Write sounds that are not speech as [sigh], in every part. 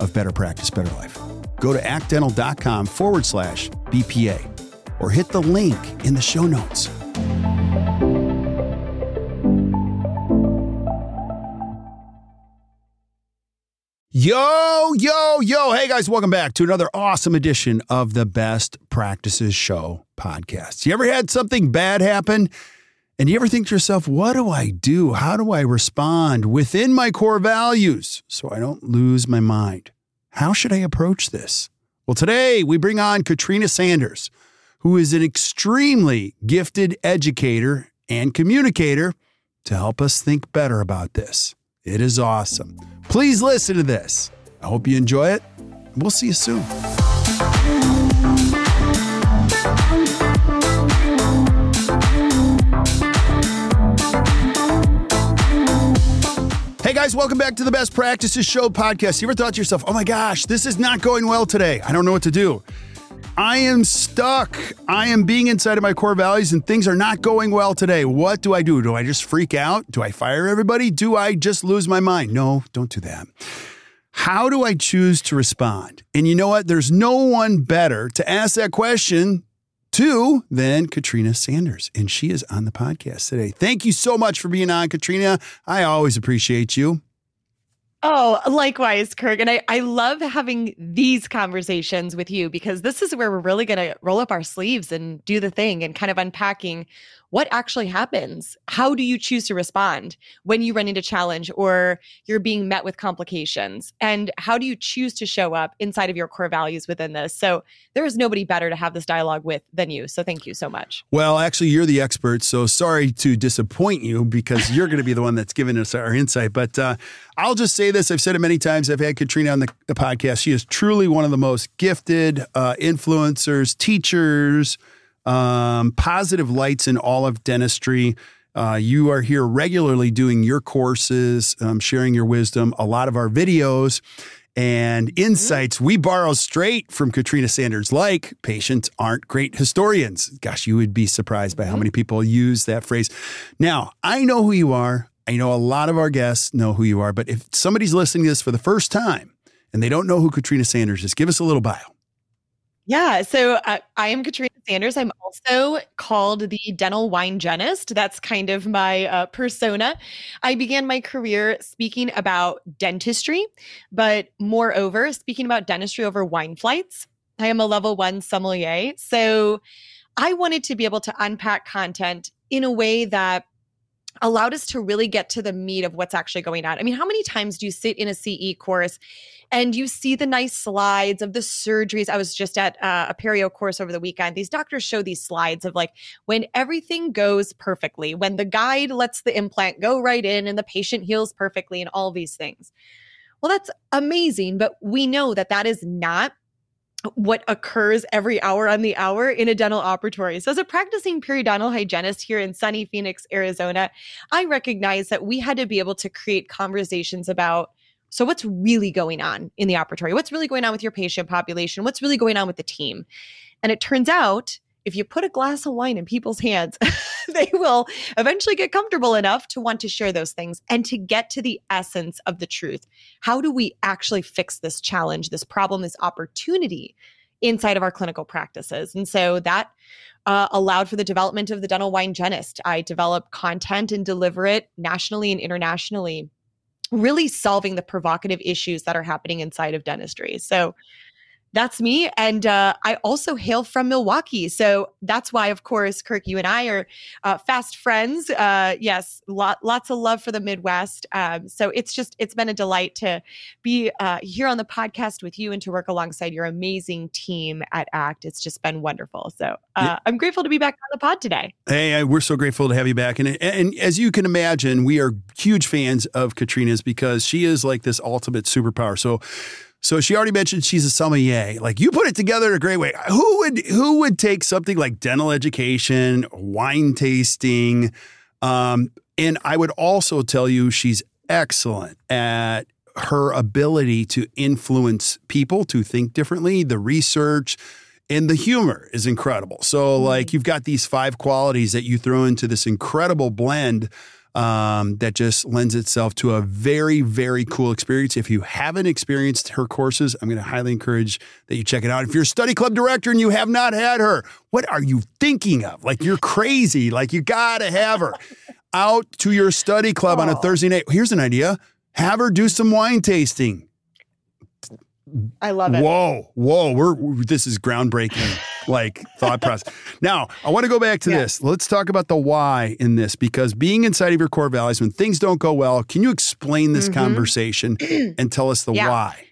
of Better Practice, Better Life. Go to actdental.com forward slash BPA or hit the link in the show notes. Yo, yo, yo. Hey guys, welcome back to another awesome edition of the Best Practices Show podcast. You ever had something bad happen? And you ever think to yourself, what do I do? How do I respond within my core values so I don't lose my mind? How should I approach this? Well, today we bring on Katrina Sanders, who is an extremely gifted educator and communicator to help us think better about this. It is awesome. Please listen to this. I hope you enjoy it. We'll see you soon. Guys, welcome back to the Best Practices Show podcast. You ever thought to yourself, oh my gosh, this is not going well today? I don't know what to do. I am stuck. I am being inside of my core values and things are not going well today. What do I do? Do I just freak out? Do I fire everybody? Do I just lose my mind? No, don't do that. How do I choose to respond? And you know what? There's no one better to ask that question to than Katrina Sanders. And she is on the podcast today. Thank you so much for being on, Katrina. I always appreciate you. Oh, likewise, Kirk. And I, I love having these conversations with you because this is where we're really going to roll up our sleeves and do the thing and kind of unpacking what actually happens. How do you choose to respond when you run into challenge or you're being met with complications? And how do you choose to show up inside of your core values within this? So there is nobody better to have this dialogue with than you. So thank you so much. Well, actually, you're the expert. So sorry to disappoint you because you're going to be the one that's giving us our insight. But uh, I'll just say this I've said it many times. I've had Katrina on the, the podcast. She is truly one of the most gifted uh, influencers, teachers, um, positive lights in all of dentistry. Uh, you are here regularly doing your courses, um, sharing your wisdom, a lot of our videos and insights we borrow straight from Katrina Sanders, like patients aren't great historians. Gosh, you would be surprised by how many people use that phrase. Now, I know who you are. I know a lot of our guests know who you are, but if somebody's listening to this for the first time and they don't know who Katrina Sanders is, give us a little bio. Yeah. So uh, I am Katrina Sanders. I'm also called the dental winegenist. That's kind of my uh, persona. I began my career speaking about dentistry, but moreover, speaking about dentistry over wine flights. I am a level one sommelier. So I wanted to be able to unpack content in a way that allowed us to really get to the meat of what's actually going on. I mean, how many times do you sit in a CE course and you see the nice slides of the surgeries? I was just at uh, a perio course over the weekend. These doctors show these slides of like when everything goes perfectly, when the guide lets the implant go right in and the patient heals perfectly and all these things. Well, that's amazing, but we know that that is not what occurs every hour on the hour in a dental operatory. So, as a practicing periodontal hygienist here in sunny Phoenix, Arizona, I recognize that we had to be able to create conversations about so, what's really going on in the operatory? What's really going on with your patient population? What's really going on with the team? And it turns out if you put a glass of wine in people's hands, [laughs] they will eventually get comfortable enough to want to share those things and to get to the essence of the truth. How do we actually fix this challenge, this problem, this opportunity inside of our clinical practices? And so that uh, allowed for the development of the dental winegenist. I develop content and deliver it nationally and internationally really solving the provocative issues that are happening inside of dentistry. So that's me. And uh, I also hail from Milwaukee. So that's why, of course, Kirk, you and I are uh, fast friends. Uh, yes, lot, lots of love for the Midwest. Um, so it's just, it's been a delight to be uh, here on the podcast with you and to work alongside your amazing team at ACT. It's just been wonderful. So uh, yeah. I'm grateful to be back on the pod today. Hey, we're so grateful to have you back. And, and as you can imagine, we are huge fans of Katrina's because she is like this ultimate superpower. So, so she already mentioned she's a sommelier. Like you put it together in a great way. Who would who would take something like dental education, wine tasting, um, and I would also tell you she's excellent at her ability to influence people to think differently. The research and the humor is incredible. So like you've got these five qualities that you throw into this incredible blend um, that just lends itself to a very, very cool experience. If you haven't experienced her courses, I'm going to highly encourage that you check it out. If you're a study club director and you have not had her, what are you thinking of? Like you're crazy. Like you got to have her out to your study club on a Thursday night. Here's an idea have her do some wine tasting. I love it. Whoa, whoa, we're this is groundbreaking like thought process. Now, I want to go back to yeah. this. Let's talk about the why in this because being inside of your core values when things don't go well, can you explain this mm-hmm. conversation [clears throat] and tell us the yeah. why?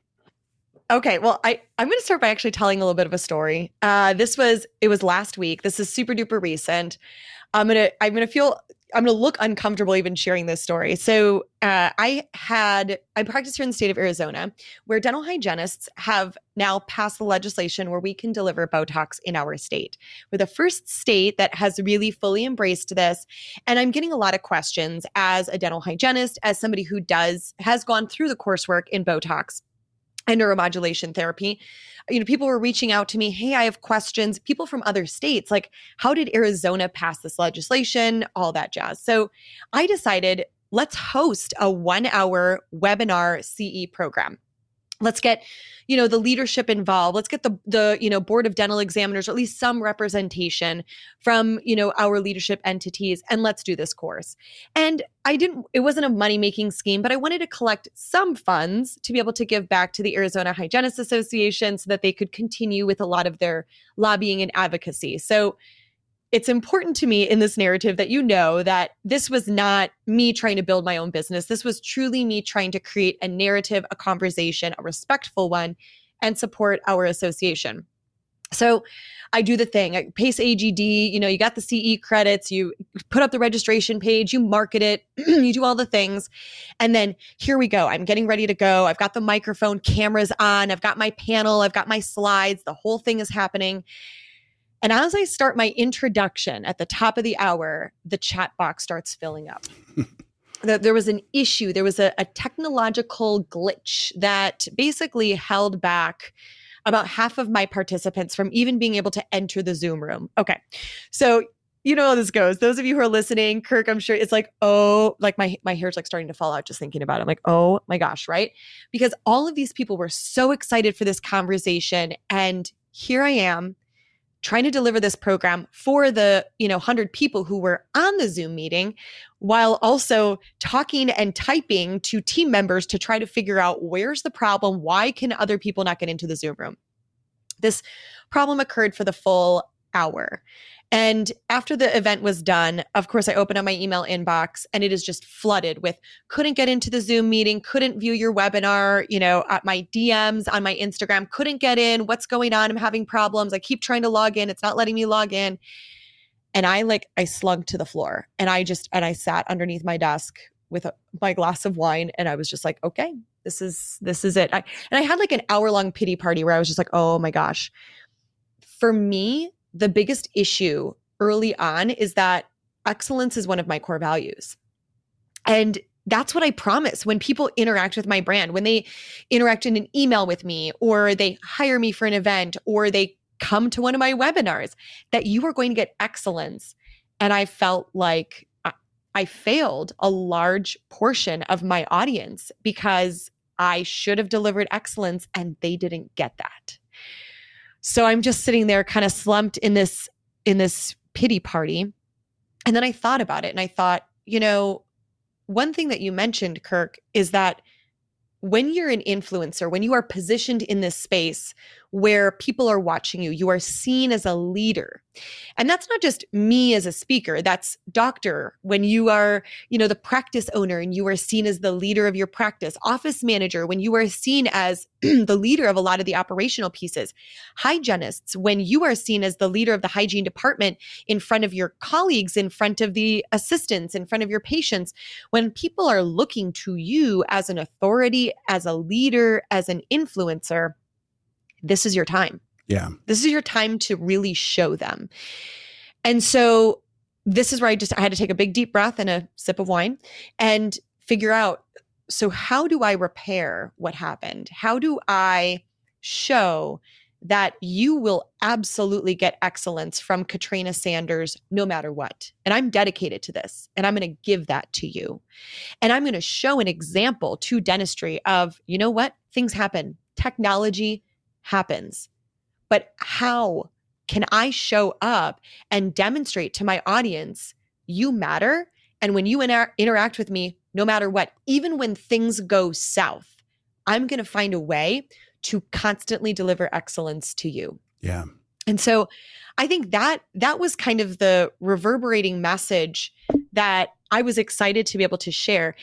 Okay, well, I I'm going to start by actually telling a little bit of a story. Uh, this was it was last week. This is super duper recent. I'm gonna I'm gonna feel I'm going to look uncomfortable even sharing this story. So, uh, I had, I practiced here in the state of Arizona, where dental hygienists have now passed the legislation where we can deliver Botox in our state. We're the first state that has really fully embraced this. And I'm getting a lot of questions as a dental hygienist, as somebody who does, has gone through the coursework in Botox and neuromodulation therapy you know people were reaching out to me hey i have questions. People from other states like how did arizona pass this legislation? All that jazz. So i decided let's host a 1 hour webinar ce program let's get you know the leadership involved. Let's get the the you know board of dental examiners or at least some representation from you know our leadership entities and let's do this course. And i didn't it wasn't a money making scheme but i wanted to collect some funds to be able to give back to the arizona hygienists association so that they could continue with a lot of their lobbying and advocacy. So it's important to me in this narrative that you know that this was not me trying to build my own business. This was truly me trying to create a narrative, a conversation, a respectful one, and support our association. So I do the thing. I PACE AGD, you know, you got the CE credits, you put up the registration page, you market it, [clears throat] you do all the things. And then here we go. I'm getting ready to go. I've got the microphone, cameras on, I've got my panel, I've got my slides, the whole thing is happening. And as I start my introduction at the top of the hour, the chat box starts filling up. [laughs] there was an issue, there was a, a technological glitch that basically held back about half of my participants from even being able to enter the Zoom room. Okay. So you know how this goes. Those of you who are listening, Kirk, I'm sure it's like, oh, like my my hair's like starting to fall out just thinking about it. I'm like, oh my gosh, right? Because all of these people were so excited for this conversation. And here I am trying to deliver this program for the you know 100 people who were on the zoom meeting while also talking and typing to team members to try to figure out where's the problem why can other people not get into the zoom room? This problem occurred for the full hour and after the event was done, of course, I opened up my email inbox and it is just flooded with couldn't get into the Zoom meeting, couldn't view your webinar, you know, at my DMs on my Instagram, couldn't get in. What's going on? I'm having problems. I keep trying to log in. It's not letting me log in. And I like, I slugged to the floor and I just, and I sat underneath my desk with a, my glass of wine and I was just like, okay, this is, this is it. I, and I had like an hour long pity party where I was just like, oh my gosh. For me, the biggest issue early on is that excellence is one of my core values. And that's what I promise when people interact with my brand, when they interact in an email with me, or they hire me for an event, or they come to one of my webinars, that you are going to get excellence. And I felt like I failed a large portion of my audience because I should have delivered excellence and they didn't get that. So I'm just sitting there kind of slumped in this in this pity party. And then I thought about it and I thought, you know, one thing that you mentioned, Kirk, is that when you're an influencer, when you are positioned in this space where people are watching you, you are seen as a leader. And that's not just me as a speaker, that's doctor. When you are, you know, the practice owner and you are seen as the leader of your practice, office manager when you are seen as [clears throat] the leader of a lot of the operational pieces, hygienists when you are seen as the leader of the hygiene department in front of your colleagues, in front of the assistants, in front of your patients, when people are looking to you as an authority, as a leader, as an influencer this is your time. Yeah. This is your time to really show them. And so this is where I just I had to take a big deep breath and a sip of wine and figure out so how do I repair what happened? How do I show that you will absolutely get excellence from Katrina Sanders no matter what. And I'm dedicated to this and I'm going to give that to you. And I'm going to show an example to dentistry of, you know what? Things happen. Technology happens. But how can I show up and demonstrate to my audience, you matter? And when you inter- interact with me, no matter what, even when things go south, I'm going to find a way to constantly deliver excellence to you. Yeah. And so I think that that was kind of the reverberating message that I was excited to be able to share.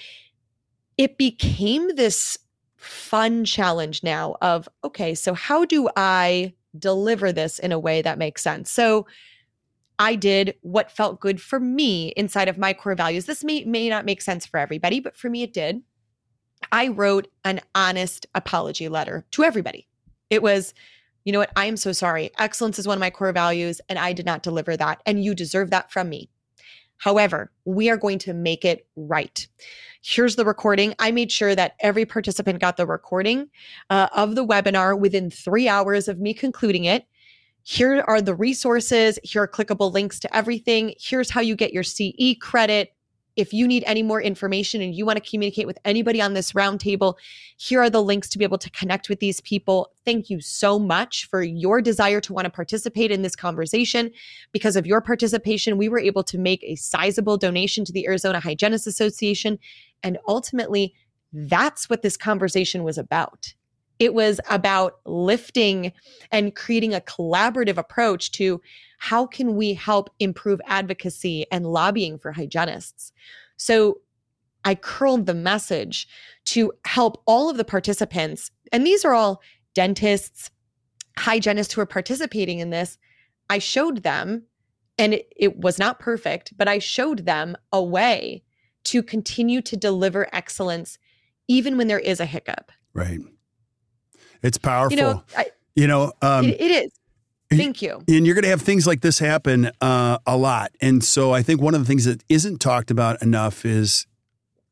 It became this fun challenge now of okay, so how do I deliver this in a way that makes sense? So I did what felt good for me inside of my core values. This may may not make sense for everybody, but for me it did. I wrote an honest apology letter to everybody. It was, you know what, I am so sorry. Excellence is one of my core values and I did not deliver that and you deserve that from me. However, we are going to make it right. Here's the recording. I made sure that every participant got the recording uh, of the webinar within three hours of me concluding it. Here are the resources. Here are clickable links to everything. Here's how you get your CE credit if you need any more information and you want to communicate with anybody on this roundtable, here are the links to be able to connect with these people. Thank you so much for your desire to want to participate in this conversation. Because of your participation, we were able to make a sizable donation to the Arizona Hygienists Association. And ultimately, that's what this conversation was about. It was about lifting and creating a collaborative approach to how can we help improve advocacy and lobbying for hygienists? So I curled the message to help all of the participants, and these are all dentists, hygienists who are participating in this. I showed them, and it, it was not perfect, but I showed them a way to continue to deliver excellence even when there is a hiccup. Right. It's powerful. You know, I, you know um, it, it is. Thank you. And you're going to have things like this happen uh, a lot. And so I think one of the things that isn't talked about enough is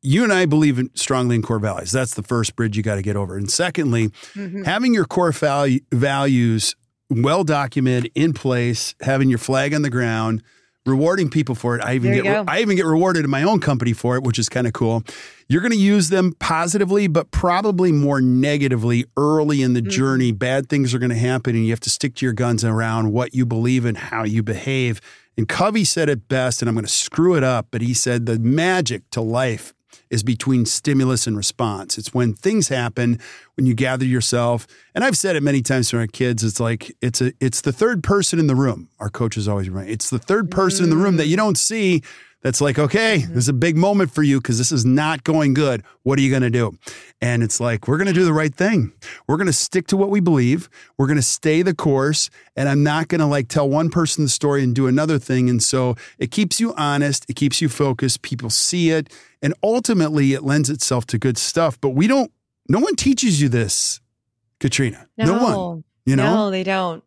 you and I believe in, strongly in core values. That's the first bridge you got to get over. And secondly, mm-hmm. having your core value, values well documented in place, having your flag on the ground, rewarding people for it. I even there get I even get rewarded in my own company for it, which is kind of cool. You're going to use them positively, but probably more negatively early in the mm-hmm. journey. Bad things are going to happen, and you have to stick to your guns around what you believe and how you behave. And Covey said it best, and I'm going to screw it up, but he said the magic to life is between stimulus and response. It's when things happen, when you gather yourself. And I've said it many times to our kids. It's like it's a it's the third person in the room. Our coaches always remind. It's the third person mm. in the room that you don't see that's like, okay, mm-hmm. this is a big moment for you because this is not going good. What are you going to do? And it's like, we're going to do the right thing. We're going to stick to what we believe. We're going to stay the course. And I'm not going to like tell one person the story and do another thing. And so it keeps you honest, it keeps you focused. People see it. And ultimately, it lends itself to good stuff. But we don't, no one teaches you this, Katrina. No, no one. You know? No, they don't.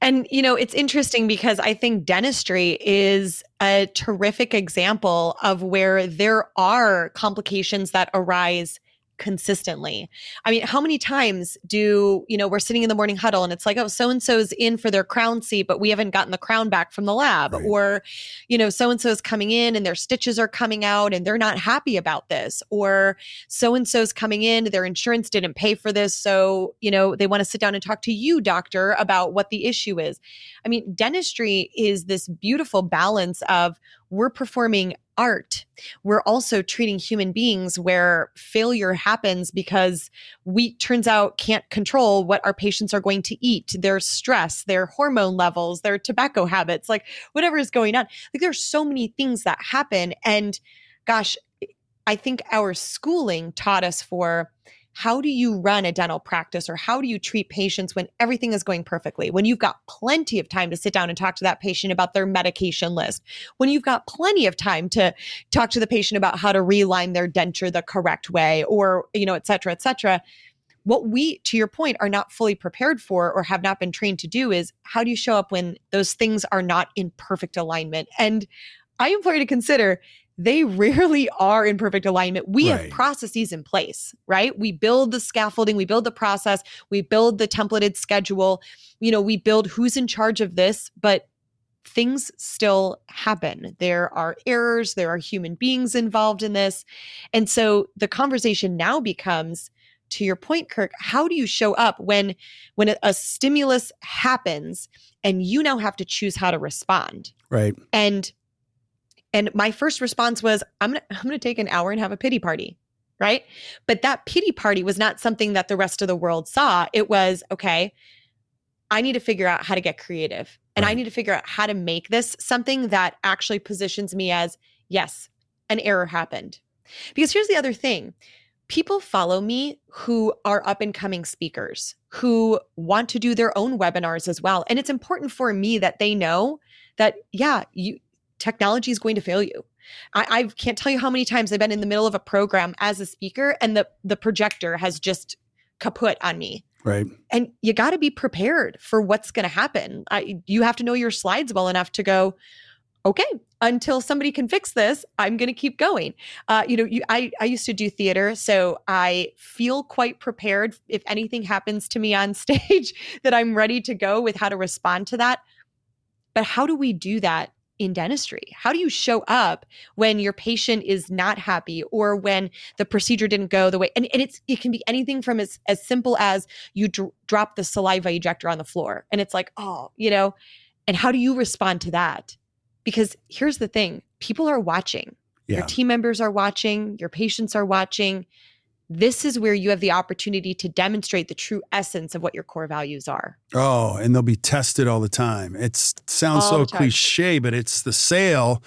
And, you know, it's interesting because I think dentistry is a terrific example of where there are complications that arise consistently. I mean, how many times do, you know, we're sitting in the morning huddle and it's like, oh, so and so's in for their crown seat, but we haven't gotten the crown back from the lab. Right. Or, you know, so and so's coming in and their stitches are coming out and they're not happy about this. Or so and so's coming in, their insurance didn't pay for this. So, you know, they want to sit down and talk to you, doctor, about what the issue is. I mean, dentistry is this beautiful balance of we're performing art. We're also treating human beings where failure happens because we turns out can't control what our patients are going to eat, their stress, their hormone levels, their tobacco habits, like whatever is going on. Like there's so many things that happen and gosh, I think our schooling taught us for how do you run a dental practice or how do you treat patients when everything is going perfectly? When you've got plenty of time to sit down and talk to that patient about their medication list, when you've got plenty of time to talk to the patient about how to realign their denture the correct way or, you know, et cetera, et cetera. What we, to your point, are not fully prepared for or have not been trained to do is how do you show up when those things are not in perfect alignment? And I implore you to consider they rarely are in perfect alignment. We right. have processes in place, right? We build the scaffolding, we build the process, we build the templated schedule, you know, we build who's in charge of this, but things still happen. There are errors, there are human beings involved in this. And so the conversation now becomes to your point Kirk, how do you show up when when a, a stimulus happens and you now have to choose how to respond? Right. And and my first response was, I'm gonna, I'm gonna take an hour and have a pity party. Right. But that pity party was not something that the rest of the world saw. It was, okay, I need to figure out how to get creative. And right. I need to figure out how to make this something that actually positions me as, yes, an error happened. Because here's the other thing people follow me who are up and coming speakers who want to do their own webinars as well. And it's important for me that they know that, yeah, you, technology is going to fail you. I, I, can't tell you how many times I've been in the middle of a program as a speaker and the the projector has just kaput on me. Right. And you got to be prepared for what's going to happen. I, you have to know your slides well enough to go, okay, until somebody can fix this, I'm going to keep going. Uh, you know, you, I, I used to do theater, so I feel quite prepared if anything happens to me on [laughs] stage that I'm ready to go with how to respond to that. But how do we do that in dentistry? How do you show up when your patient is not happy or when the procedure didn't go the way? And, and it's it can be anything from as as simple as you dr- drop the saliva ejector on the floor and it's like, oh, you know, and how do you respond to that? Because here's the thing, people are watching. Yeah. Your team members are watching, your patients are watching this is where you have the opportunity to demonstrate the true essence of what your core values are. Oh, and they'll be tested all the time. It sounds all so cliche, but it's the sail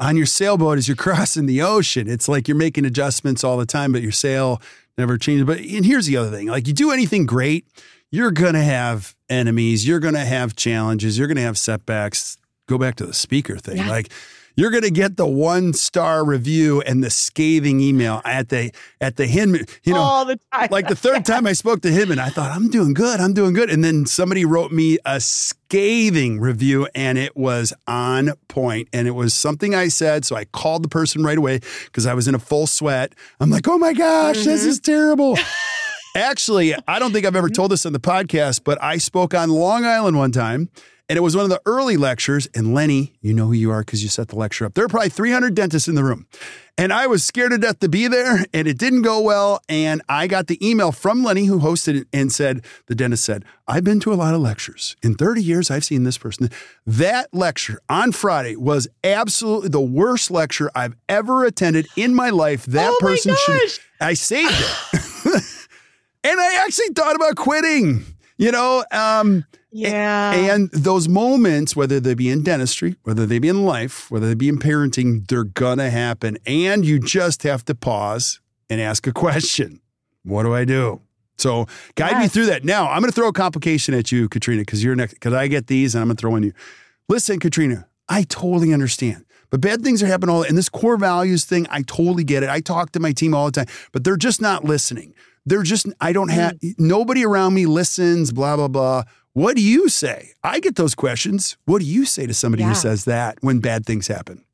on your sailboat as you're [laughs] crossing the ocean. It's like you're making adjustments all the time, but your sail never changes. But and here's the other thing: like you do anything great, you're gonna have enemies, you're gonna have challenges, you're gonna have setbacks. Go back to the speaker thing, yeah. like you're going to get the one star review and the scathing email at the at the Hinman. You know, all the time. Like the [laughs] third time I spoke to him, and I thought I'm doing good, I'm doing good, and then somebody wrote me a scathing review, and it was on point, and it was something I said. So I called the person right away because I was in a full sweat. I'm like, oh my gosh, mm-hmm. this is terrible. [laughs] Actually, I don't think I've ever told this on the podcast, but I spoke on Long Island one time and it was one of the early lectures. And Lenny, you know who you are because you set the lecture up. There are probably 300 dentists in the room. And I was scared to death to be there, and it didn't go well. And I got the email from Lenny, who hosted it, and said, The dentist said, I've been to a lot of lectures. In 30 years, I've seen this person. That lecture on Friday was absolutely the worst lecture I've ever attended in my life. That oh person should. I saved it. [laughs] and I actually thought about quitting. You know, um, yeah. And those moments, whether they be in dentistry, whether they be in life, whether they be in parenting, they're going to happen. And you just have to pause and ask a question What do I do? So guide yes. me through that. Now, I'm going to throw a complication at you, Katrina, because you're next, because I get these and I'm going to throw in you. Listen, Katrina, I totally understand. But bad things are happening all and this core values thing, I totally get it. I talk to my team all the time, but they're just not listening. They're just I don't have mm. nobody around me listens, blah, blah, blah. What do you say? I get those questions. What do you say to somebody yeah. who says that when bad things happen?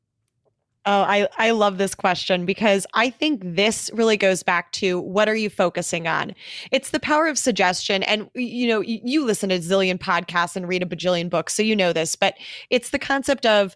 Oh, I, I love this question because I think this really goes back to what are you focusing on? It's the power of suggestion. And, you know, you, you listen to zillion podcasts and read a bajillion books, so you know this, but it's the concept of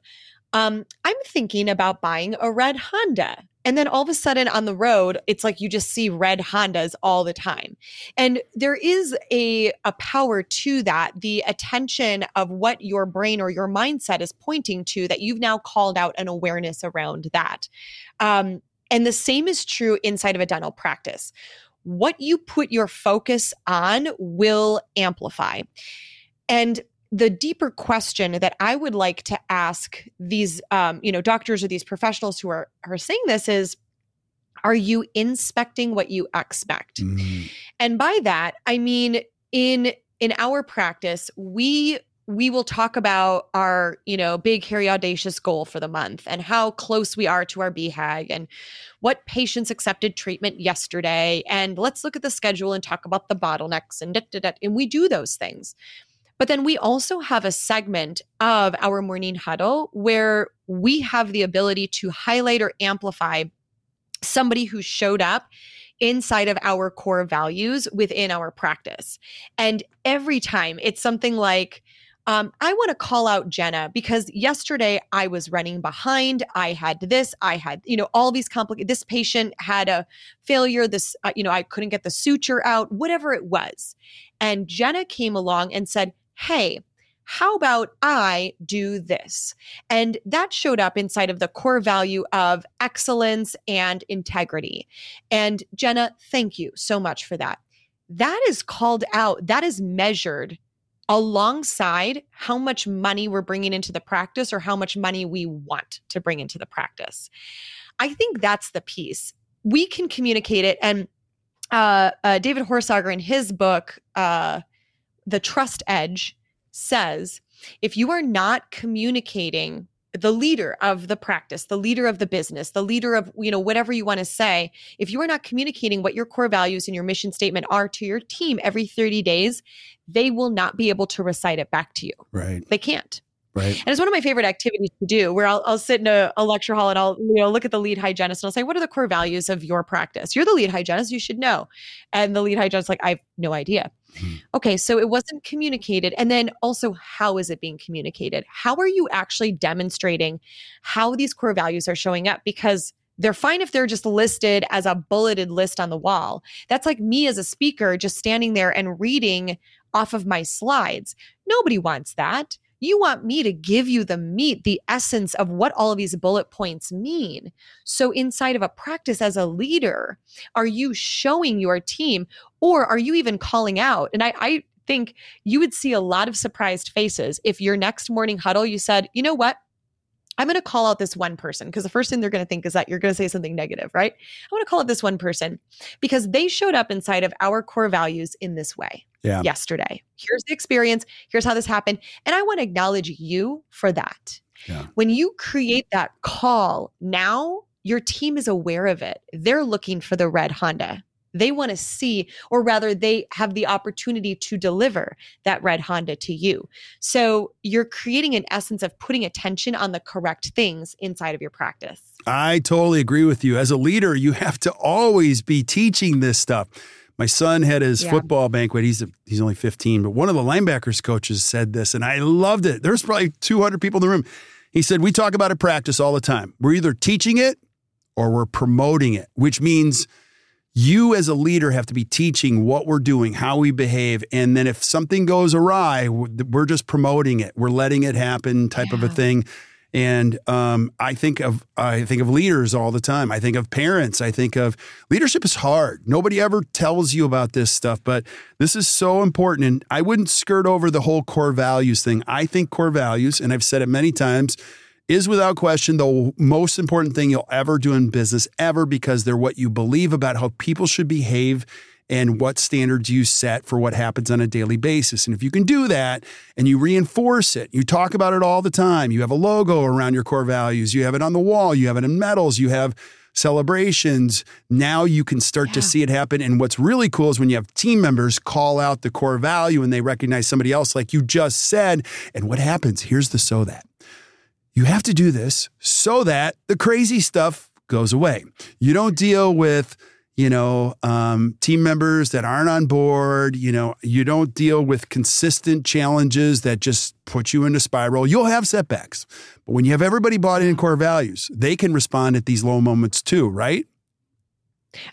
um, I'm thinking about buying a red Honda. And then all of a sudden on the road, it's like you just see red Hondas all the time. And there is a, a power to that, the attention of what your brain or your mindset is pointing to that you've now called out an awareness around that. Um, and the same is true inside of a dental practice. What you put your focus on will amplify. And the deeper question that I would like to ask these, um, you know, doctors or these professionals who are are saying this is, are you inspecting what you expect? Mm-hmm. And by that, I mean in in our practice, we we will talk about our, you know, big, hairy, audacious goal for the month and how close we are to our BHAG and what patients accepted treatment yesterday. And let's look at the schedule and talk about the bottlenecks and da, da, da. And we do those things. But then we also have a segment of our morning huddle where we have the ability to highlight or amplify somebody who showed up inside of our core values within our practice. And every time it's something like, um, I want to call out Jenna because yesterday I was running behind. I had this, I had, you know, all these complicated, this patient had a failure. This, uh, you know, I couldn't get the suture out, whatever it was. And Jenna came along and said, hey, how about I do this? And that showed up inside of the core value of excellence and integrity. And Jenna, thank you so much for that. That is called out, that is measured alongside how much money we're bringing into the practice or how much money we want to bring into the practice. I think that's the piece. We can communicate it. And uh, uh, David Horsager in his book, uh, the trust edge says if you are not communicating the leader of the practice the leader of the business the leader of you know whatever you want to say if you are not communicating what your core values and your mission statement are to your team every 30 days they will not be able to recite it back to you right they can't Right. And it's one of my favorite activities to do where I'll, I'll sit in a, a, lecture hall and I'll you know look at the lead hygienist and I'll say, what are the core values of your practice? You're the lead hygienist, you should know. And the lead hygienist like, I have no idea. Hmm. Okay, so it wasn't communicated. And then also, how is it being communicated? How are you actually demonstrating how these core values are showing up? Because they're fine if they're just listed as a bulleted list on the wall. That's like me as a speaker just standing there and reading off of my slides. Nobody wants that. You want me to give you the meat, the essence of what all of these bullet points mean. So, inside of a practice as a leader, are you showing your team or are you even calling out? And I, I think you would see a lot of surprised faces if your next morning huddle, you said, you know what? I'm going to call out this one person because the first thing they're going to think is that you're going to say something negative, right? I want to call out this one person because they showed up inside of our core values in this way yeah. yesterday. Here's the experience. Here's how this happened. And I want to acknowledge you for that. Yeah. When you create that call, now your team is aware of it. They're looking for the red Honda. They want to see, or rather, they have the opportunity to deliver that red Honda to you. So you're creating an essence of putting attention on the correct things inside of your practice. I totally agree with you. As a leader, you have to always be teaching this stuff. My son had his yeah. football banquet. He's a, he's only 15, but one of the linebackers coaches said this, and I loved it. There's probably 200 people in the room. He said, "We talk about it practice all the time. We're either teaching it or we're promoting it, which means." You as a leader have to be teaching what we're doing, how we behave. And then if something goes awry, we're just promoting it. We're letting it happen type yeah. of a thing. And um, I think of I think of leaders all the time. I think of parents. I think of leadership is hard. Nobody ever tells you about this stuff, but this is so important. And I wouldn't skirt over the whole core values thing. I think core values, and I've said it many times, is without question the most important thing you'll ever do in business ever because they're what you believe about how people should behave and what standards you set for what happens on a daily basis. And if you can do that and you reinforce it, you talk about it all the time, you have a logo around your core values, you have it on the wall, you have it in medals, you have celebrations. Now you can start yeah. to see it happen. And what's really cool is when you have team members call out the core value and they recognize somebody else, like you just said. And what happens? Here's the so that. You have to do this so that the crazy stuff goes away. You don't deal with you know, um, team members that aren't on board, you know, you don't deal with consistent challenges that just put you into spiral, you'll have setbacks. But when you have everybody bought in core values, they can respond at these low moments too, right?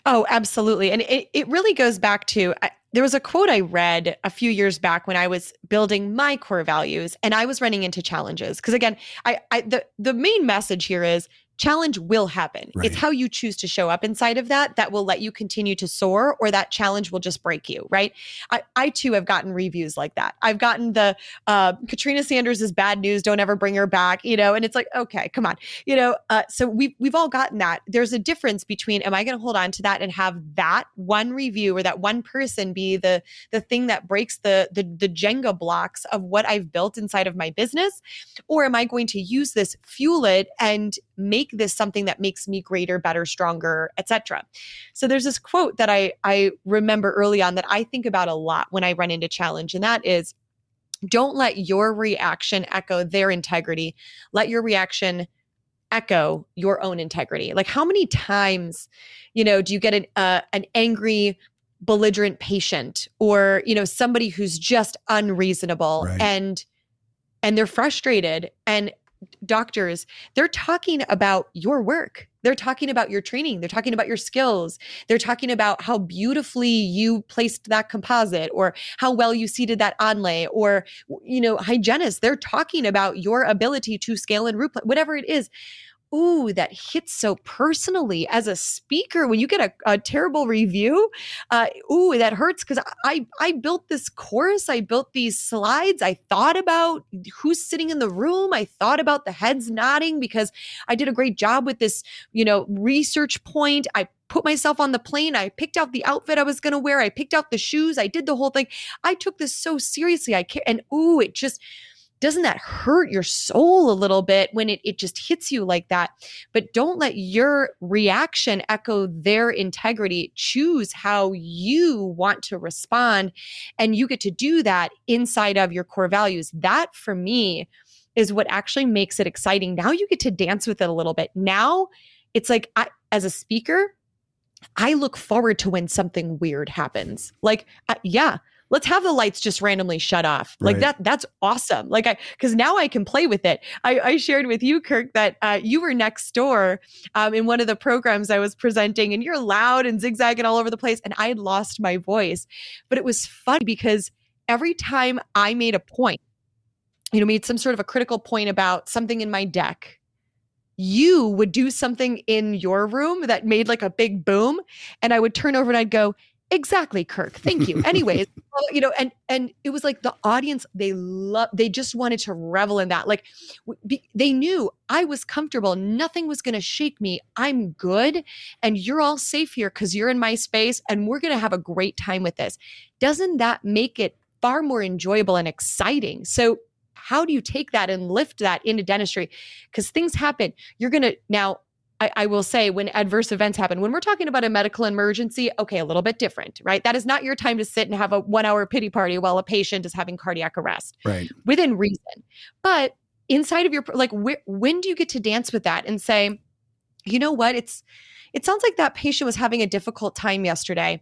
Oh, absolutely. And it, it really goes back to I, there was a quote I read a few years back when I was building my core values and I was running into challenges. Because again, I, I the, the main message here is challenge will happen. Right. It's how you choose to show up inside of that that will let you continue to soar or that challenge will just break you, right? I, I too have gotten reviews like that. I've gotten the uh, Katrina Sanders is bad news, don't ever bring her back, you know, and it's like, okay, come on, you know, uh, so we've, we've all gotten that. There's a difference between, am I going to hold on to that and have that one review or that one person be the, the thing that breaks the, the, the Jenga blocks of what I've built inside of my business? Or am I going to use this, fuel it and make this something that makes me greater, better, stronger, etc. So there's this quote that I I remember early on that I think about a lot when I run into challenge and that is don't let your reaction echo their integrity. Let your reaction echo your own integrity. Like how many times, you know, do you get an uh, an angry belligerent patient or, you know, somebody who's just unreasonable right. and and they're frustrated and doctors, they're talking about your work. They're talking about your training. They're talking about your skills. They're talking about how beautifully you placed that composite or how well you seated that onlay or, you know, hygienists. They're talking about your ability to scale and root, whatever it is ooh, that hits so personally as a speaker when you get a, a terrible review. Uh, ooh, that hurts because I I built this course, I built these slides, I thought about who's sitting in the room, I thought about the heads nodding because I did a great job with this, you know, research point. I put myself on the plane. I picked out the outfit I was going to wear. I picked out the shoes. I did the whole thing. I took this so seriously. I care, and ooh, it just doesn't that hurt your soul a little bit when it, it just hits you like that? But don't let your reaction echo their integrity. Choose how you want to respond. And you get to do that inside of your core values. That for me is what actually makes it exciting. Now you get to dance with it a little bit. Now it's like, I, as a speaker, I look forward to when something weird happens. Like, uh, yeah, let's have the lights just randomly shut off. Like right. that, that's awesome. Like I, cause now I can play with it. I, I shared with you, Kirk, that uh, you were next door um, in one of the programs I was presenting and you're loud and zigzagging all over the place. And I had lost my voice, but it was funny because every time I made a point, you know, made some sort of a critical point about something in my deck, you would do something in your room that made like a big boom. And I would turn over and I'd go, exactly kirk. Thank you. [laughs] Anyways you know and and it was like the audience they love they just wanted to revel in that. Like be, they knew i was comfortable. Nothing was going to shake me. I'm good and you're all safe here because you're in my space and we're going to have a great time with this. Doesn't that make it far more enjoyable and exciting? So how do you take that and lift that into dentistry? Because things happen. You're going to now I, I, will say when adverse events happen, when we're talking about a medical emergency, okay, a little bit different, right? That is not your time to sit and have a one hour pity party while a patient is having cardiac arrest. Right. Within reason. But inside of your, like, wh- when do you get to dance with that and say, you know what? It's, it sounds like that patient was having a difficult time yesterday.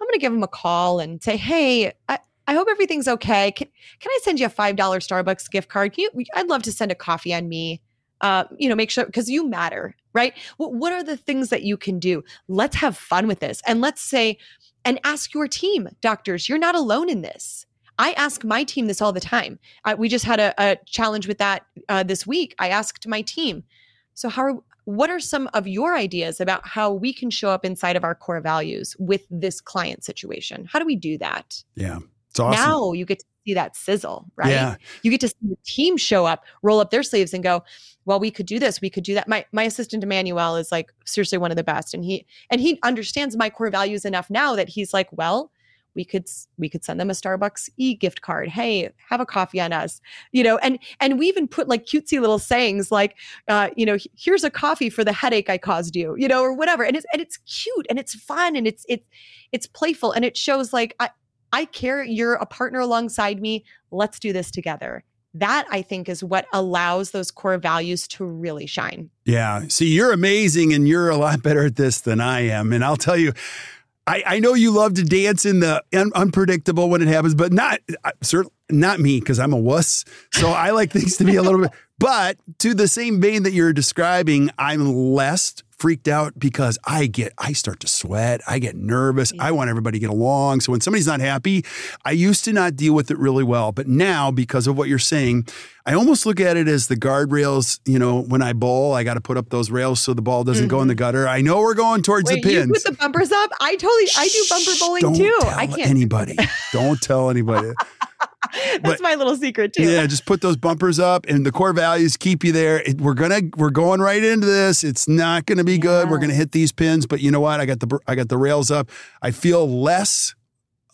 I'm going to give him a call and say, hey, I, I hope everything's okay. Can, can I send you a $5 Starbucks gift card? You, I'd love to send a coffee on me uh, you know, make sure because you matter, right? What, what are the things that you can do? Let's have fun with this. And let's say, and ask your team, doctors, you're not alone in this. I ask my team this all the time. Uh, we just had a, a challenge with that uh, this week. I asked my team, so how are, what are some of your ideas about how we can show up inside of our core values with this client situation? How do we do that? Yeah. It's awesome. Now you get to see that sizzle, right? Yeah. You get to see the team show up, roll up their sleeves and go, well, we could do this, we could do that. My my assistant Emmanuel is like seriously one of the best. And he and he understands my core values enough now that he's like, well, we could we could send them a Starbucks e gift card. Hey, have a coffee on us, you know. And and we even put like cutesy little sayings like, uh, you know, here's a coffee for the headache I caused you, you know, or whatever. And it's and it's cute and it's fun and it's it's it's playful and it shows like I I care. You're a partner alongside me. Let's do this together. that I think is what allows those core values to really shine. Yeah. See, you're amazing and you're a lot [laughs] better at this than I am. And I'll tell you, I, I know you love to dance in the un- unpredictable when it happens, but not certainly not me because I'm a wuss. So I like things to be a little bit. [laughs] But to the same vein that you're describing, I'm less freaked out because I get, I start to sweat. I get nervous. I want everybody to get along. So when somebody's not happy, I used to not deal with it really well. But now, because of what you're saying, I almost look at it as the guardrails. You know, when I bowl, I got to put up those rails so the ball doesn't mm-hmm. go in the mm-hmm. gutter. I know we're going towards Wait, the pins. You put the bumpers up. I totally, I do bumper bowling Don't too. I can't. Anybody. Don't tell anybody. [laughs] [laughs] That's but, my little secret too. Yeah, just put those bumpers up, and the core values keep you there. It, we're gonna we're going right into this. It's not gonna be yeah. good. We're gonna hit these pins, but you know what? I got the I got the rails up. I feel less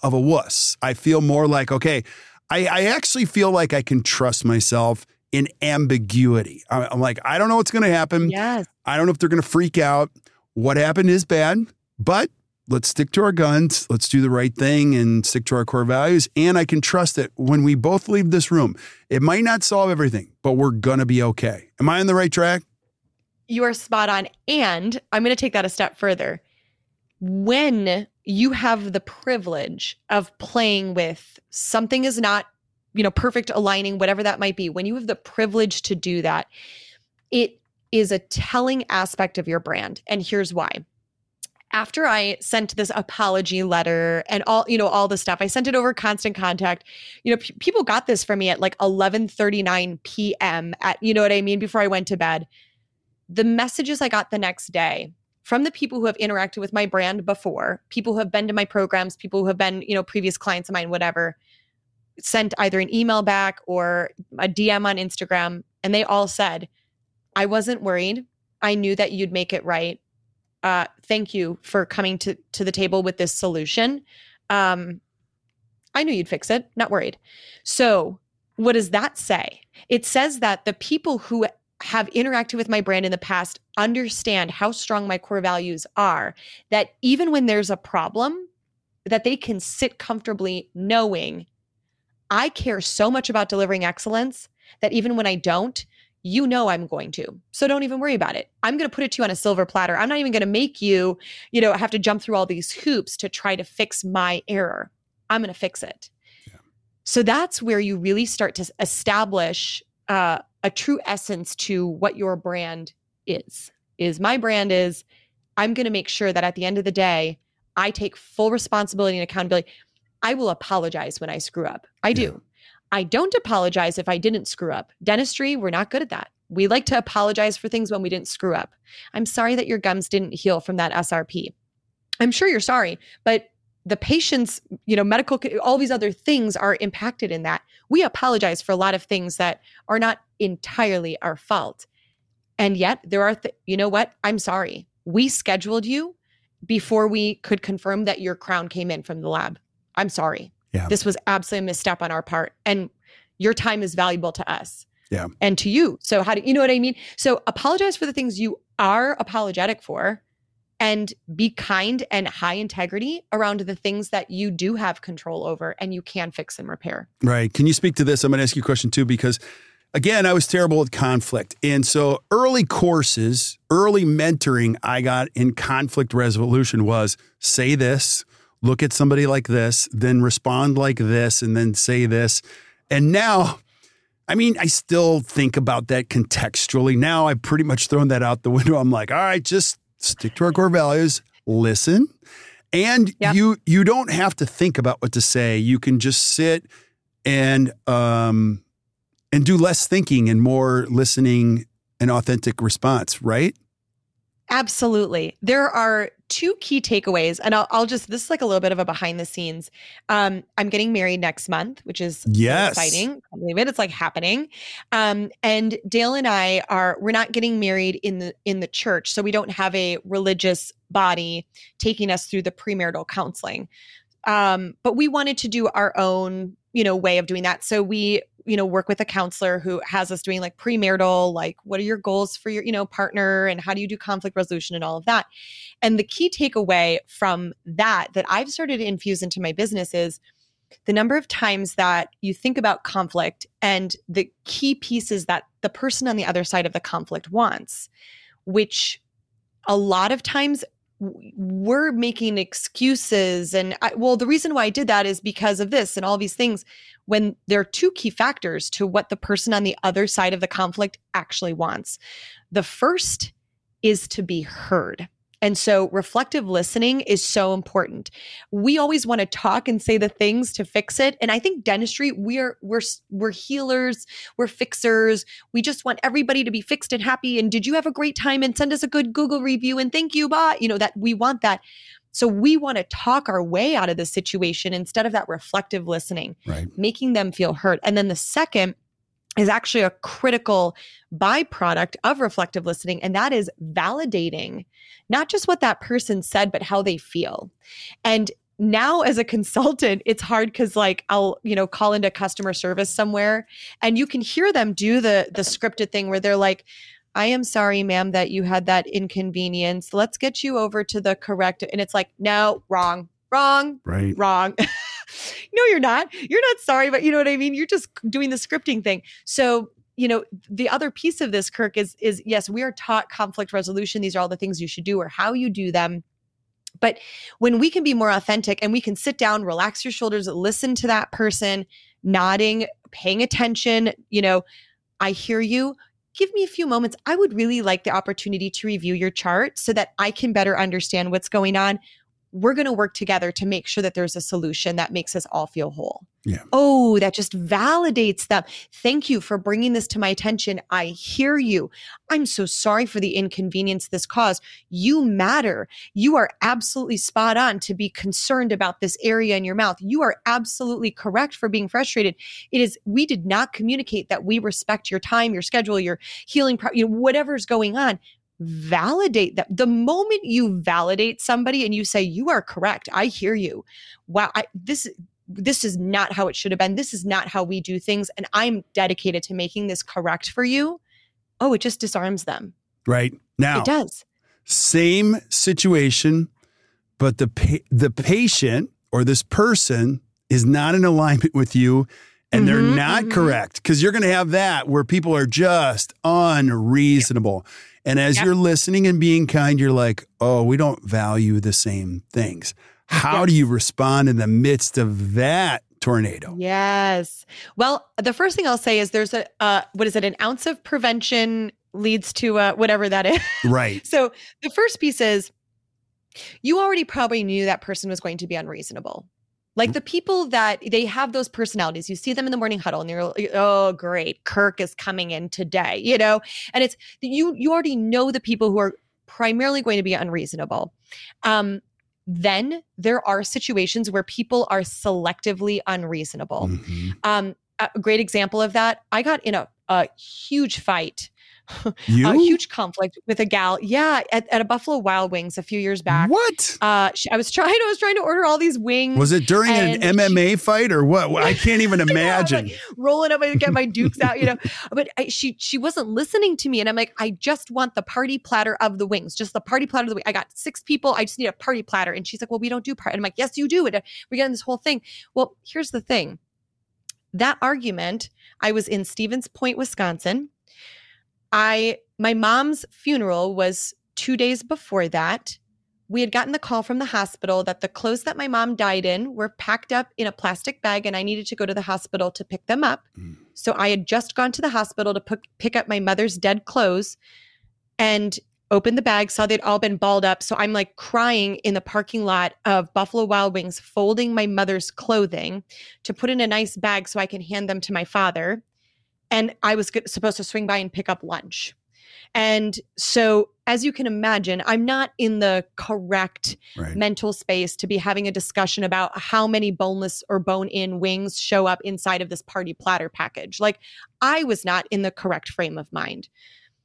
of a wuss. I feel more like okay. I, I actually feel like I can trust myself in ambiguity. I'm like, I don't know what's going to happen. Yes. I don't know if they're going to freak out. What happened is bad, but let's stick to our guns. Let's do the right thing and stick to our core values. And I can trust that when we both leave this room, it might not solve everything, but we're going to be okay. Am I on the right track? You are spot on. And I'm going to take that a step further. When you have the privilege of playing with something is not, you know, perfect aligning, whatever that might be, when you have the privilege to do that, it is a telling aspect of your brand. And here's why after I sent this apology letter and all, you know, all the stuff, I sent it over constant contact. You know, p- people got this from me at like 11:39 p.m. at, you know what I mean, before I went to bed. The messages I got the next day from the people who have interacted with my brand before, people who have been to my programs, people who have been, you know, previous clients of mine, whatever, sent either an email back or a DM on Instagram, and they all said, "I wasn't worried. I knew that you'd make it right uh, thank you for coming to to the table with this solution. Um, I knew you'd fix it. Not worried. So, what does that say? It says that the people who have interacted with my brand in the past understand how strong my core values are. That even when there's a problem, that they can sit comfortably knowing I care so much about delivering excellence that even when I don't, you know I'm going to. So don't even worry about it. I'm going to put it to you on a silver platter. I'm not even going to make you, you know, have to jump through all these hoops to try to fix my error. I'm going to fix it. Yeah. So that's where you really start to establish uh, a true essence to what your brand is. Is my brand is I'm going to make sure that at the end of the day, I take full responsibility and accountability. I will apologize when I screw up. I do. Yeah. I don't apologize if I didn't screw up. Dentistry, we're not good at that. We like to apologize for things when we didn't screw up. I'm sorry that your gums didn't heal from that SRP. I'm sure you're sorry, but the patient's, you know, medical, all these other things are impacted in that. We apologize for a lot of things that are not entirely our fault. And yet there are, th- you know what? I'm sorry. We scheduled you before we could confirm that your crown came in from the lab. I'm sorry. Yeah. This was absolutely a misstep on our part. And your time is valuable to us. Yeah. And to you. So how do you know what I mean? So apologize for the things you are apologetic for and be kind and high integrity around the things that you do have control over and you can fix and repair. Right. Can you speak to this? I'm going to ask you a question too because again, I was terrible with conflict. And so early courses, early mentoring I got in conflict resolution was say this, look at somebody like this, then respond like this, and then say this. And now, I mean, I still think about that contextually. Now I've pretty much thrown that out the window. I'm like, all right, just stick to our core values, listen. And yep. you you don't have to think about what to say. You can just sit and um and do less thinking and more listening and authentic response, right? Absolutely. There are two key takeaways, and I'll, I'll, just this is like a little bit of a behind the scenes. Um, I'm getting married next month, which is yes. exciting. I believe it. It's like happening. Um, and Dale and I are we're not getting married in the in the church, so we don't have a religious body taking us through the premarital counseling. Um, but we wanted to do our own, you know, way of doing that. So we you know work with a counselor who has us doing like premarital like what are your goals for your you know partner and how do you do conflict resolution and all of that? And the key takeaway from that that i've started to infuse into my business is the number of times that you think about conflict and the key pieces that the person on the other side of the conflict wants, which a lot of times we're making excuses and I, well the reason why i did that is because of this and all these things when there are two key factors to what the person on the other side of the conflict actually wants the first is to be heard and so reflective listening is so important. We always want to talk and say the things to fix it. And I think dentistry, we're we're we're healers, we're fixers. We just want everybody to be fixed and happy. And did you have a great time? And send us a good Google review and thank you, bye. You know, that we want that. So we want to talk our way out of the situation instead of that reflective listening, right. making them feel hurt. And then the second is actually a critical byproduct of reflective listening, and that is validating not just what that person said, but how they feel. And now as a consultant it's hard because like i'll you know call into customer service somewhere and you can hear them do the the scripted thing where they're like i am sorry ma'am that you had that inconvenience let's get you over to the correct and it's like no wrong wrong right wrong [laughs] no, you're not. You're not sorry, but you know what I mean? You're just doing the scripting thing. So, you know, the other piece of this, Kirk, is is yes, we are taught conflict resolution. These are all the things you should do or how you do them. But when we can be more authentic and we can sit down, relax your shoulders, listen to that person, nodding, paying attention, you know, I hear you. Give me a few moments. I would really like the opportunity to review your chart so that I can better understand what's going on we're going to work together to make sure that there's a solution that makes us all feel whole. Yeah. Oh, that just validates them. Thank you for bringing this to my attention. I hear you. I'm so sorry for the inconvenience this caused. You matter. You are absolutely spot on to be concerned about this area in your mouth. You are absolutely correct for being frustrated. It is, we did not communicate that we respect your time, your schedule, your healing, pro- you know, whatever's going on validate that the moment you validate somebody and you say you are correct i hear you. Wow I, this this is not how it should have been this is not how we do things and i'm dedicated to making this correct for you oh it just disarms them. Right. Now it does. same situation but the pa- the patient or this person is not in alignment with you and mm-hmm, they're not mm-hmm. correct because you're going to have that where people are just unreasonable. And as yep. you're listening and being kind, you're like, oh, we don't value the same things. How yes. do you respond in the midst of that tornado? Yes. Well, the first thing I'll say is there's a, uh, what is it, an ounce of prevention leads to uh, whatever that is. Right. [laughs] so the first piece is you already probably knew that person was going to be unreasonable. Like the people that they have those personalities, you see them in the morning huddle and you're like, oh, great, Kirk is coming in today, you know? And it's you you already know the people who are primarily going to be unreasonable. Um, then there are situations where people are selectively unreasonable. Mm-hmm. Um, a great example of that, I got in a, a huge fight You? a huge conflict with a gal. Yeah, at, at a Buffalo Wild Wings a few years back. What? Uh, she, I was trying. [laughs] I was trying to order all these wings. Was it during an MMA she, fight or what? I [laughs] can't even [laughs] imagine. like rolling up, I get my dukes out, you know. But I, she she wasn't listening to me, and I'm like, I just want the party platter of the wings, just the party platter of the wings. I got six people. I just need a party platter, and she's like, Well, we don't do party. And I'm like, Yes, you do. And we get in this whole thing. Well, here's the thing. That argument, I was in Stevens Point, Wisconsin I my mom's funeral was 2 days before that. We had gotten the call from the hospital that the clothes that my mom died in were packed up in a plastic bag and I needed to go to the hospital to pick them up. Mm. So I had just gone to the hospital to p- pick up my mother's dead clothes and opened the bag, saw they'd all been balled up. So I'm like crying in the parking lot of Buffalo Wild Wings, folding my mother's clothing to put in a nice bag so I can hand them to my father and I was supposed to swing by and pick up lunch. And so, as you can imagine, I'm not in the correct right. mental space to be having a discussion about how many boneless or bone in wings show up inside of this party platter package. Like, I was not in the correct frame of mind.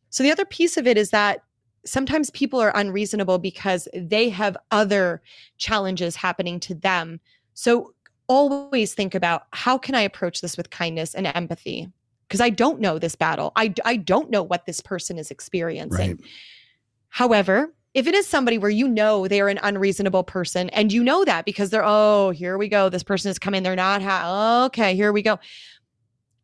So, the other piece of it is that sometimes people are unreasonable because they have other challenges happening to them. So, always think about how can I approach this with kindness and empathy? Because I don't know this battle. I, I don't know what this person is experiencing. Right. However, if it is somebody where you know they are an unreasonable person and you know that because they're, oh, here we go. This person is coming. They're not, ha- okay, here we go.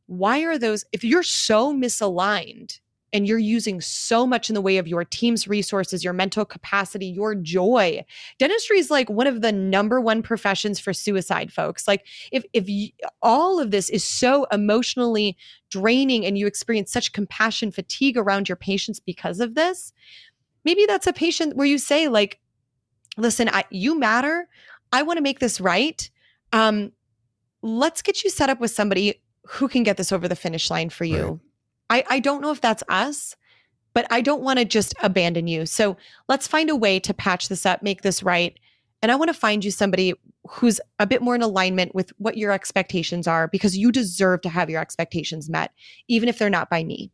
Why are those, if you're so misaligned and you're using so much in the way of your team's resources, your mental capacity, your joy. Dentistry is like one of the number one professions for suicide folks. Like if if you, all of this is so emotionally draining and you experience such compassion fatigue around your patients because of this, maybe that's a patient where you say like listen I, you matter i want to make this right um, let's get you set up with somebody who can get this over the finish line for you right. I, I don't know if that's us but i don't want to just abandon you so let's find a way to patch this up make this right and i want to find you somebody who's a bit more in alignment with what your expectations are because you deserve to have your expectations met even if they're not by me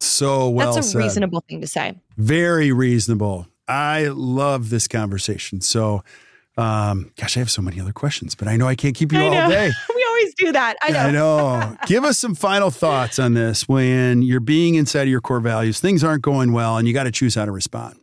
so well That's a said. reasonable thing to say. Very reasonable. I love this conversation. So, um, gosh, I have so many other questions, but I know I can't keep you I all know. day. [laughs] always do that. I know. I know. [laughs] Give us some final thoughts on this when you're being inside of your core values, things aren't going well, and you got to choose how to respond.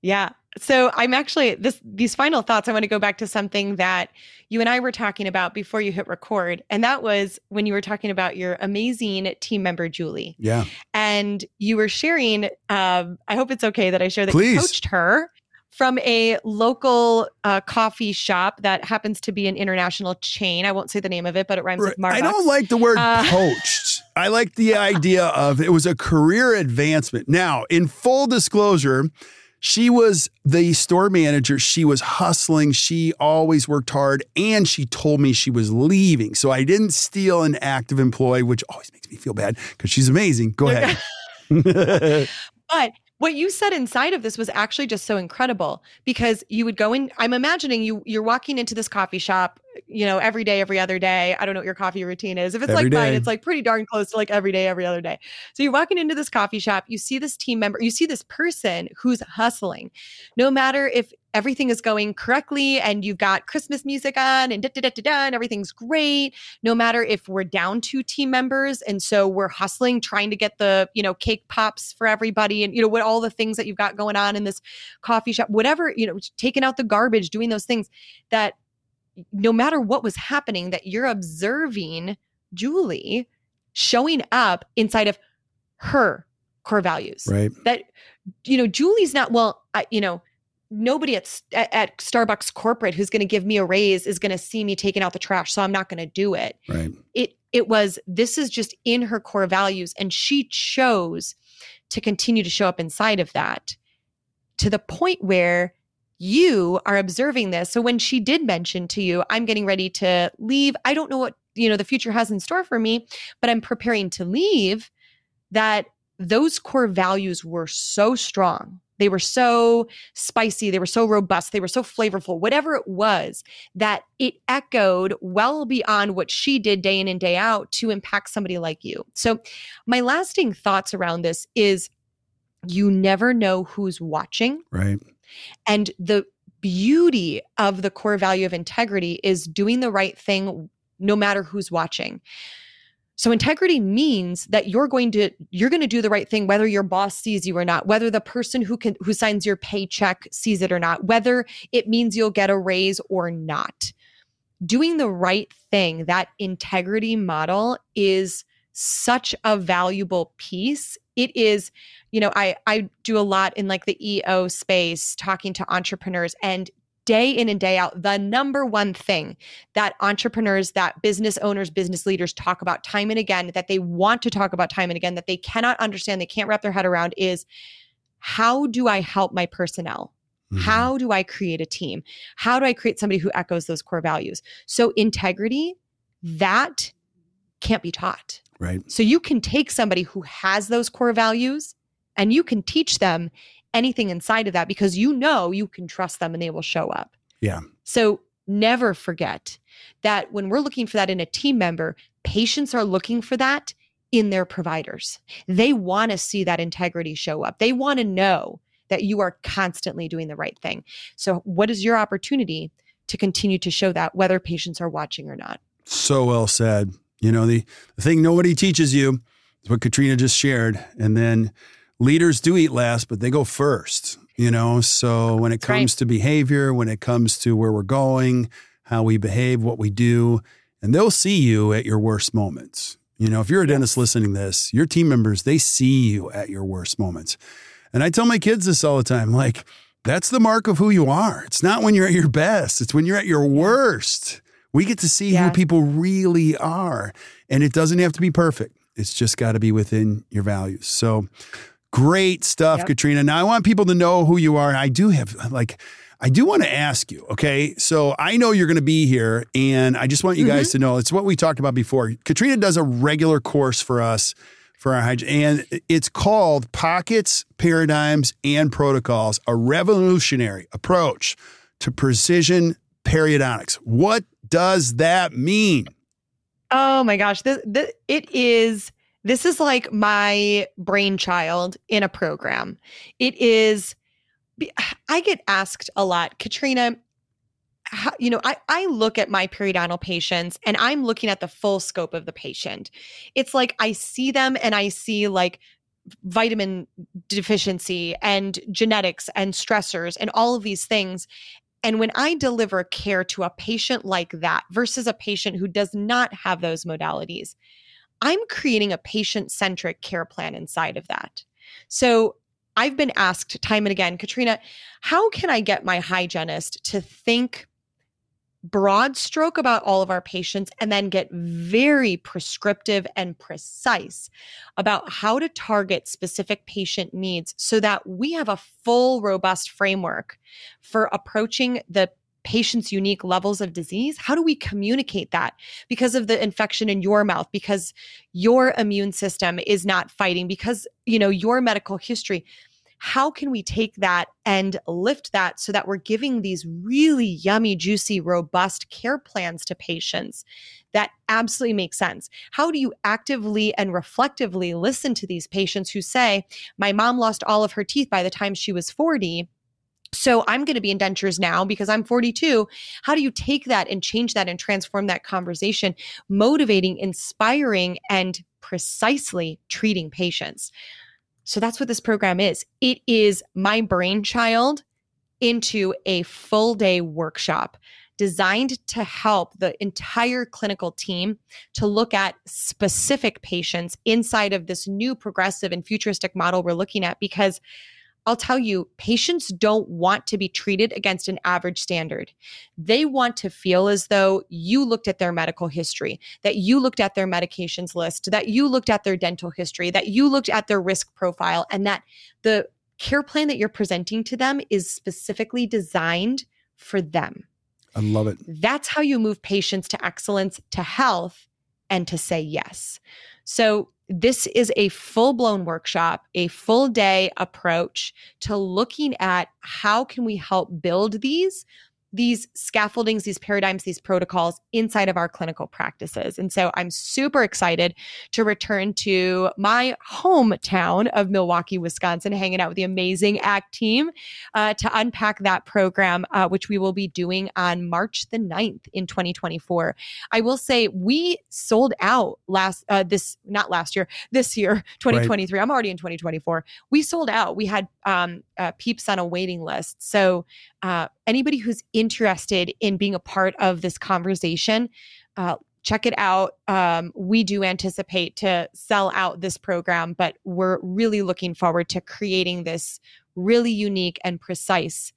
Yeah. So I'm actually this these final thoughts. I want to go back to something that you and I were talking about before you hit record, and that was when you were talking about your amazing team member Julie. Yeah. And you were sharing. Um, I hope it's okay that I share that Please. you coached her from a local uh, coffee shop that happens to be an international chain. I won't say the name of it, but it rhymes with Marbucks. I don't like the word Uh, [laughs] coached. I like the idea of it was a career advancement. Now, in full disclosure, she was the store manager. She was hustling. She always worked hard and she told me she was leaving. So I didn't steal an active employee, which always makes me feel bad because she's amazing. Go ahead. [laughs] But what you said inside of this was actually just so incredible because you would go in i'm imagining you you're walking into this coffee shop you know every day every other day. I don't know what your coffee routine is. If it's Every like mine it's like pretty darn close to like every day every other day. So you're walking into this coffee shop you see this team member you see this person who's hustling. No matter if everything is going correctly and you've got christmas music on and da da da da da and everything's great no matter if we're down two team members and so we're hustling trying to get the you know cake pops for everybody and you know what all the things that you've got going on in this coffee shop whatever you know taking out the garbage doing those things that no matter what was happening that you're observing julie showing up inside of her core values right. that you know julie's not well I, you know nobody at, at at starbucks corporate who's going to give me a raise is going to see me taking out the trash so i'm not going to do it. Right. it it was this is just in her core values and she chose to continue to show up inside of that to the point where you are observing this. So when she did mention to you i'm getting ready to leave i don't know what you know the future has in store for me but i'm preparing to leave that those core values were so strong they were so spicy they were so robust they were so flavorful whatever it was that it echoed well beyond what she did day in and day out to impact somebody like you. So, my lasting thoughts around this is you never know who's watching. Right. And the beauty of the core value of integrity is doing the right thing no matter who's watching. So integrity means that you're going to you're going to do the right thing whether your boss sees you or not, whether the person who can who signs your paycheck sees it or not, whether it means you'll get a raise or not. Doing the right thing, that integrity model is such a valuable piece. It is, you know, I I do a lot in like the EO space talking to entrepreneurs and day in and day out the number one thing that entrepreneurs that business owners business leaders talk about time and again that they want to talk about time and again that they cannot understand they can't wrap their head around is how do i help my personnel Mhm. how do i create a team how do i create somebody who echoes those core values so integrity that can't be taught Right. so you can take somebody who has those core values and you can teach them anything inside of that because you know you can trust them and they will show up. Yeah. So never forget that when we're looking for that in a team member, patients are looking for that in their providers. They want to see that integrity show up. They want to know that you are constantly doing the right thing. So what is your opportunity to continue to show that whether patients are watching or not? So well said. You know, the, the thing nobody teaches you is what Katrina just shared. And then leaders do eat last, but they go first. You know, so when it That's comes right. to behavior, when it comes to where we're going, how we behave, what we do, and they'll see you at your worst moments. You know, if you're a dentist listening to this, your team members, they see you at your worst moments. And I tell my kids this all the time like, that's the mark of who you are. It's not when you're at your best, it's when you're at your worst. We get to see who people really are. And it doesn't have to be perfect, it's just got to be within your values. So great stuff, Yep. Katrina. Now, I want people to know who you are. I do have, like, I do want to ask you, okay? So I know you're going to be here, and I just want you guys mm-hmm. to know it's what we talked about before. Katrina does a regular course for us for our hygiene, and it's called Pockets, Paradigms, and Protocols A Revolutionary Approach to Precision Periodontics. What does that mean? Oh my gosh, this, this, it is. This is like my brainchild in a program. It is. I get asked a lot, Katrina. How, you know, I, I look at my periodontal patients and I'm looking at the full scope of the patient. It's like I see them and I see like vitamin deficiency and genetics and stressors and all of these things. And when I deliver care to a patient like that versus a patient who does not have those modalities, I'm creating a patient centric care plan inside of that. So I've been asked time and again, Katrina, how can I get my hygienist to think broad stroke about all of our patients and then get very prescriptive and precise about how to target specific patient needs so that we have a full, robust framework for approaching the patient's unique levels of disease how do we communicate that because of the infection in your mouth because your immune system is not fighting because you know your medical history? How can we take that and lift that so that we're giving these really yummy juicy robust care plans to patients? That absolutely make sense. How do you actively and reflectively listen to these patients who say my mom lost all of her teeth by the time she was 40 so I'm going to be in dentures now because I'm 42. How do you take that and change that and transform that conversation, motivating, inspiring, and precisely treating patients? So that's what this program is. It is my brainchild into a full day workshop designed to help the entire clinical team to look at specific patients inside of this new progressive and futuristic model we're looking at because I'll tell you, patients don't want to be treated against an average standard. They want to feel as though you looked at their medical history, that you looked at their medications list, that you looked at their dental history, that you looked at their risk profile, and that the care plan that you're presenting to them is specifically designed for them. I love it. That's how you move patients to excellence, to health, and to say yes. So, this is a full blown workshop, a full day approach to looking at how can we help build these these scaffoldings, these paradigms, these protocols inside of our clinical practices. And so I'm super excited to return to my hometown of Milwaukee, Wisconsin, hanging out with the amazing ACT team uh, to unpack that program, uh, which we will be doing on March the 9th in 2024. I will say we sold out last, uh, this, not last year, this year, [laughs] 2023. I'm already in 2024. We sold out. We had um, uh, peeps on a waiting list. So, uh, anybody who's interested in being a part of this conversation, uh, check it out. Um, we do anticipate to sell out this program, but we're really looking forward to creating this really unique and precise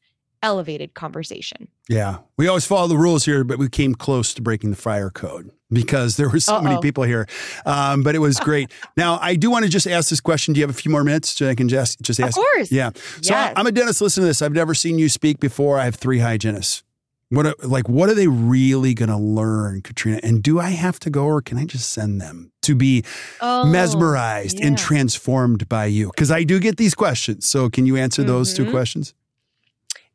elevated conversation. Yeah. We always follow the rules here, but we came close to breaking the fire code because there were so many Uh-oh. people here. Um, but it was great. [laughs] now, I do want to just ask this question. Do you have a few more minutes so I can just, just Of ask? course. Yeah. So Yes. I'm a dentist. Listen to this. I've never seen you speak before. I have three hygienists. What are, like what are they really going to learn, Katrina? And do I have to go or can I just send them to be Oh, mesmerized and transformed by you? Because I do get these questions. So can you answer those two Mhm. questions?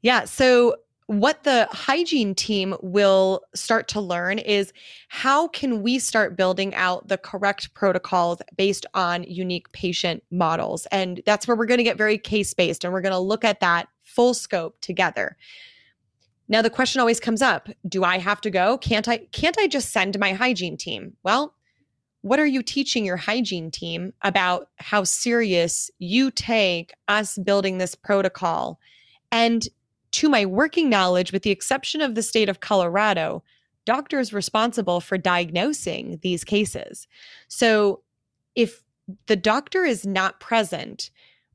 Yeah. So, what the hygiene team will start to learn is how can we start building out the correct protocols based on unique patient models? And that's where we're going to get very case based and we're going to look at that full scope together. Now the question always comes up, do I have to go? Can't I can't I just send my hygiene team? Well, what are you teaching your hygiene team about how serious you take us building this protocol? And to my working knowledge, with the exception of the state of Colorado, doctors responsible for diagnosing these cases. So if the doctor is not present,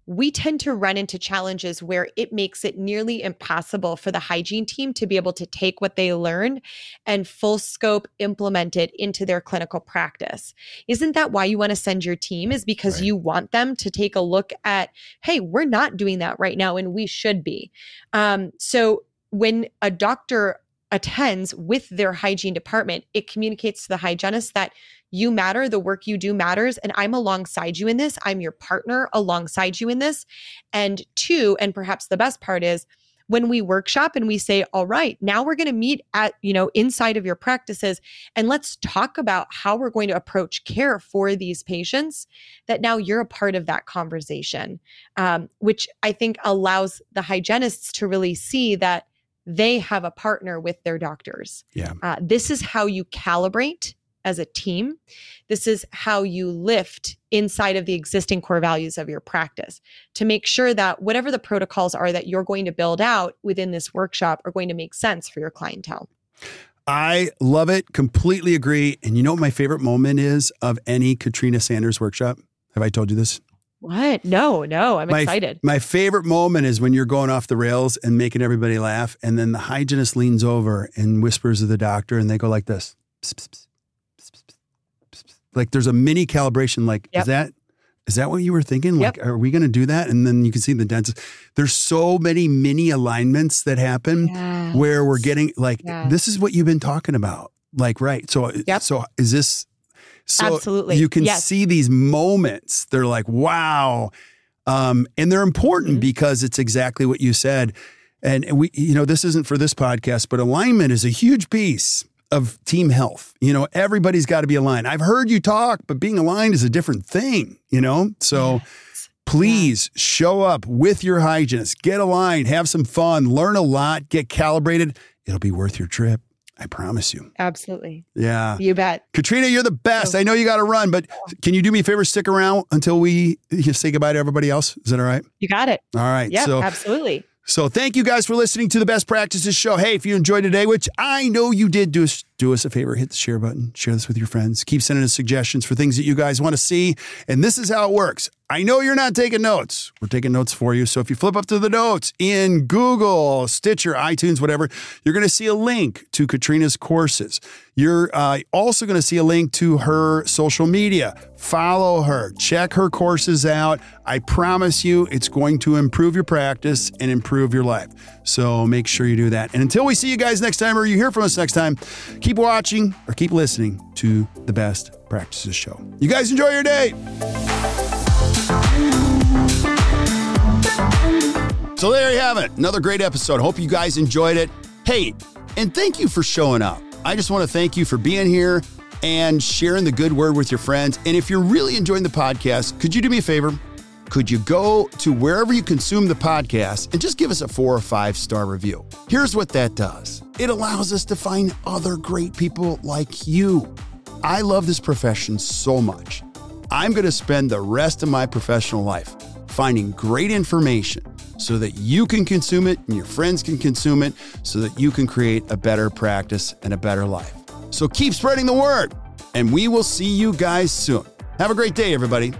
we tend to run into challenges where it makes it nearly impossible for the hygiene team to be able to take what they learned and full scope implement it into their clinical practice. Isn't that why you want to send your team? Is because right. you want them to take a look at, hey, we're not doing that right now and we should be. Um, so when a doctor attends with their hygiene department, it communicates to the hygienist that you matter, the work you do matters, and I'm alongside you in this. I'm your partner alongside you in this. And two, and perhaps the best part is, when we workshop and we say all right now we're going to meet at you know inside of your practices and let's talk about how we're going to approach care for these patients that now you're a part of that conversation um, which i think allows the hygienists to really see that they have a partner with their doctors. Yeah. Uh, this is how you calibrate as a team. This is how you lift inside of the existing core values of your practice to make sure that whatever the protocols are that you're going to build out within this workshop are going to make sense for your clientele. I love it. Completely agree. And you know what my favorite moment is of any Katrina Sanders workshop? Have I told you this? What? No, no, I'm my, excited. My favorite moment is when you're going off the rails and making everybody laugh. And then the hygienist leans over and whispers to the doctor, and they go like this. Like there's a mini calibration. Like, yep. is that is that what you were thinking? Like, yep. are we going to do that? And then you can see the dentist. There's so many mini alignments that happen yes. where we're getting like, yes. this is what you've been talking about. Like, right. So, yep. so is this so Absolutely. you can yes. see these moments. They're like, wow. Um, and they're important mm-hmm. because it's exactly what you said. And we, you know, this isn't for this podcast, but alignment is a huge piece of team health. You know, everybody's got to be aligned. I've heard you talk, but being aligned is a different thing, you know? So yes. please yeah. show up with your hygienist, get aligned, have some fun, learn a lot, get calibrated. It'll be worth your trip. I promise you. Absolutely. Yeah. You bet. Katrina, you're the best. Oh. I know you got to run, but can you do me a favor? Stick around until we say goodbye to everybody else. Is that all right? You got it. All right. Yeah, so, absolutely. So thank you guys for listening to the Best Practices Show. Hey, if you enjoyed today, which I know you did, do us, do us a favor, hit the share button, share this with your friends. Keep sending us suggestions for things that you guys want to see. And this is how it works. I know you're not taking notes. We're taking notes for you. So if you flip up to the notes in Google, Stitcher, iTunes, whatever, you're going to see a link to Katrina's courses. You're uh, also going to see a link to her social media. Follow her, check her courses out. I promise you, it's going to improve your practice and improve your life. So make sure you do that. And until we see you guys next time or you hear from us next time, keep watching or keep listening to the Best Practices Show. You guys enjoy your day. So there you have it. Another great episode. Hope you guys enjoyed it. Hey, and thank you for showing up. I just want to thank you for being here and sharing the good word with your friends. And if you're really enjoying the podcast, could you do me a favor? Could you go to wherever you consume the podcast and just give us a four or five star review? Here's what that does it allows us to find other great people like you. I love this profession so much. I'm going to spend the rest of my professional life finding great information so that you can consume it and your friends can consume it so that you can create a better practice and a better life. So keep spreading the word, and we will see you guys soon. Have a great day, everybody.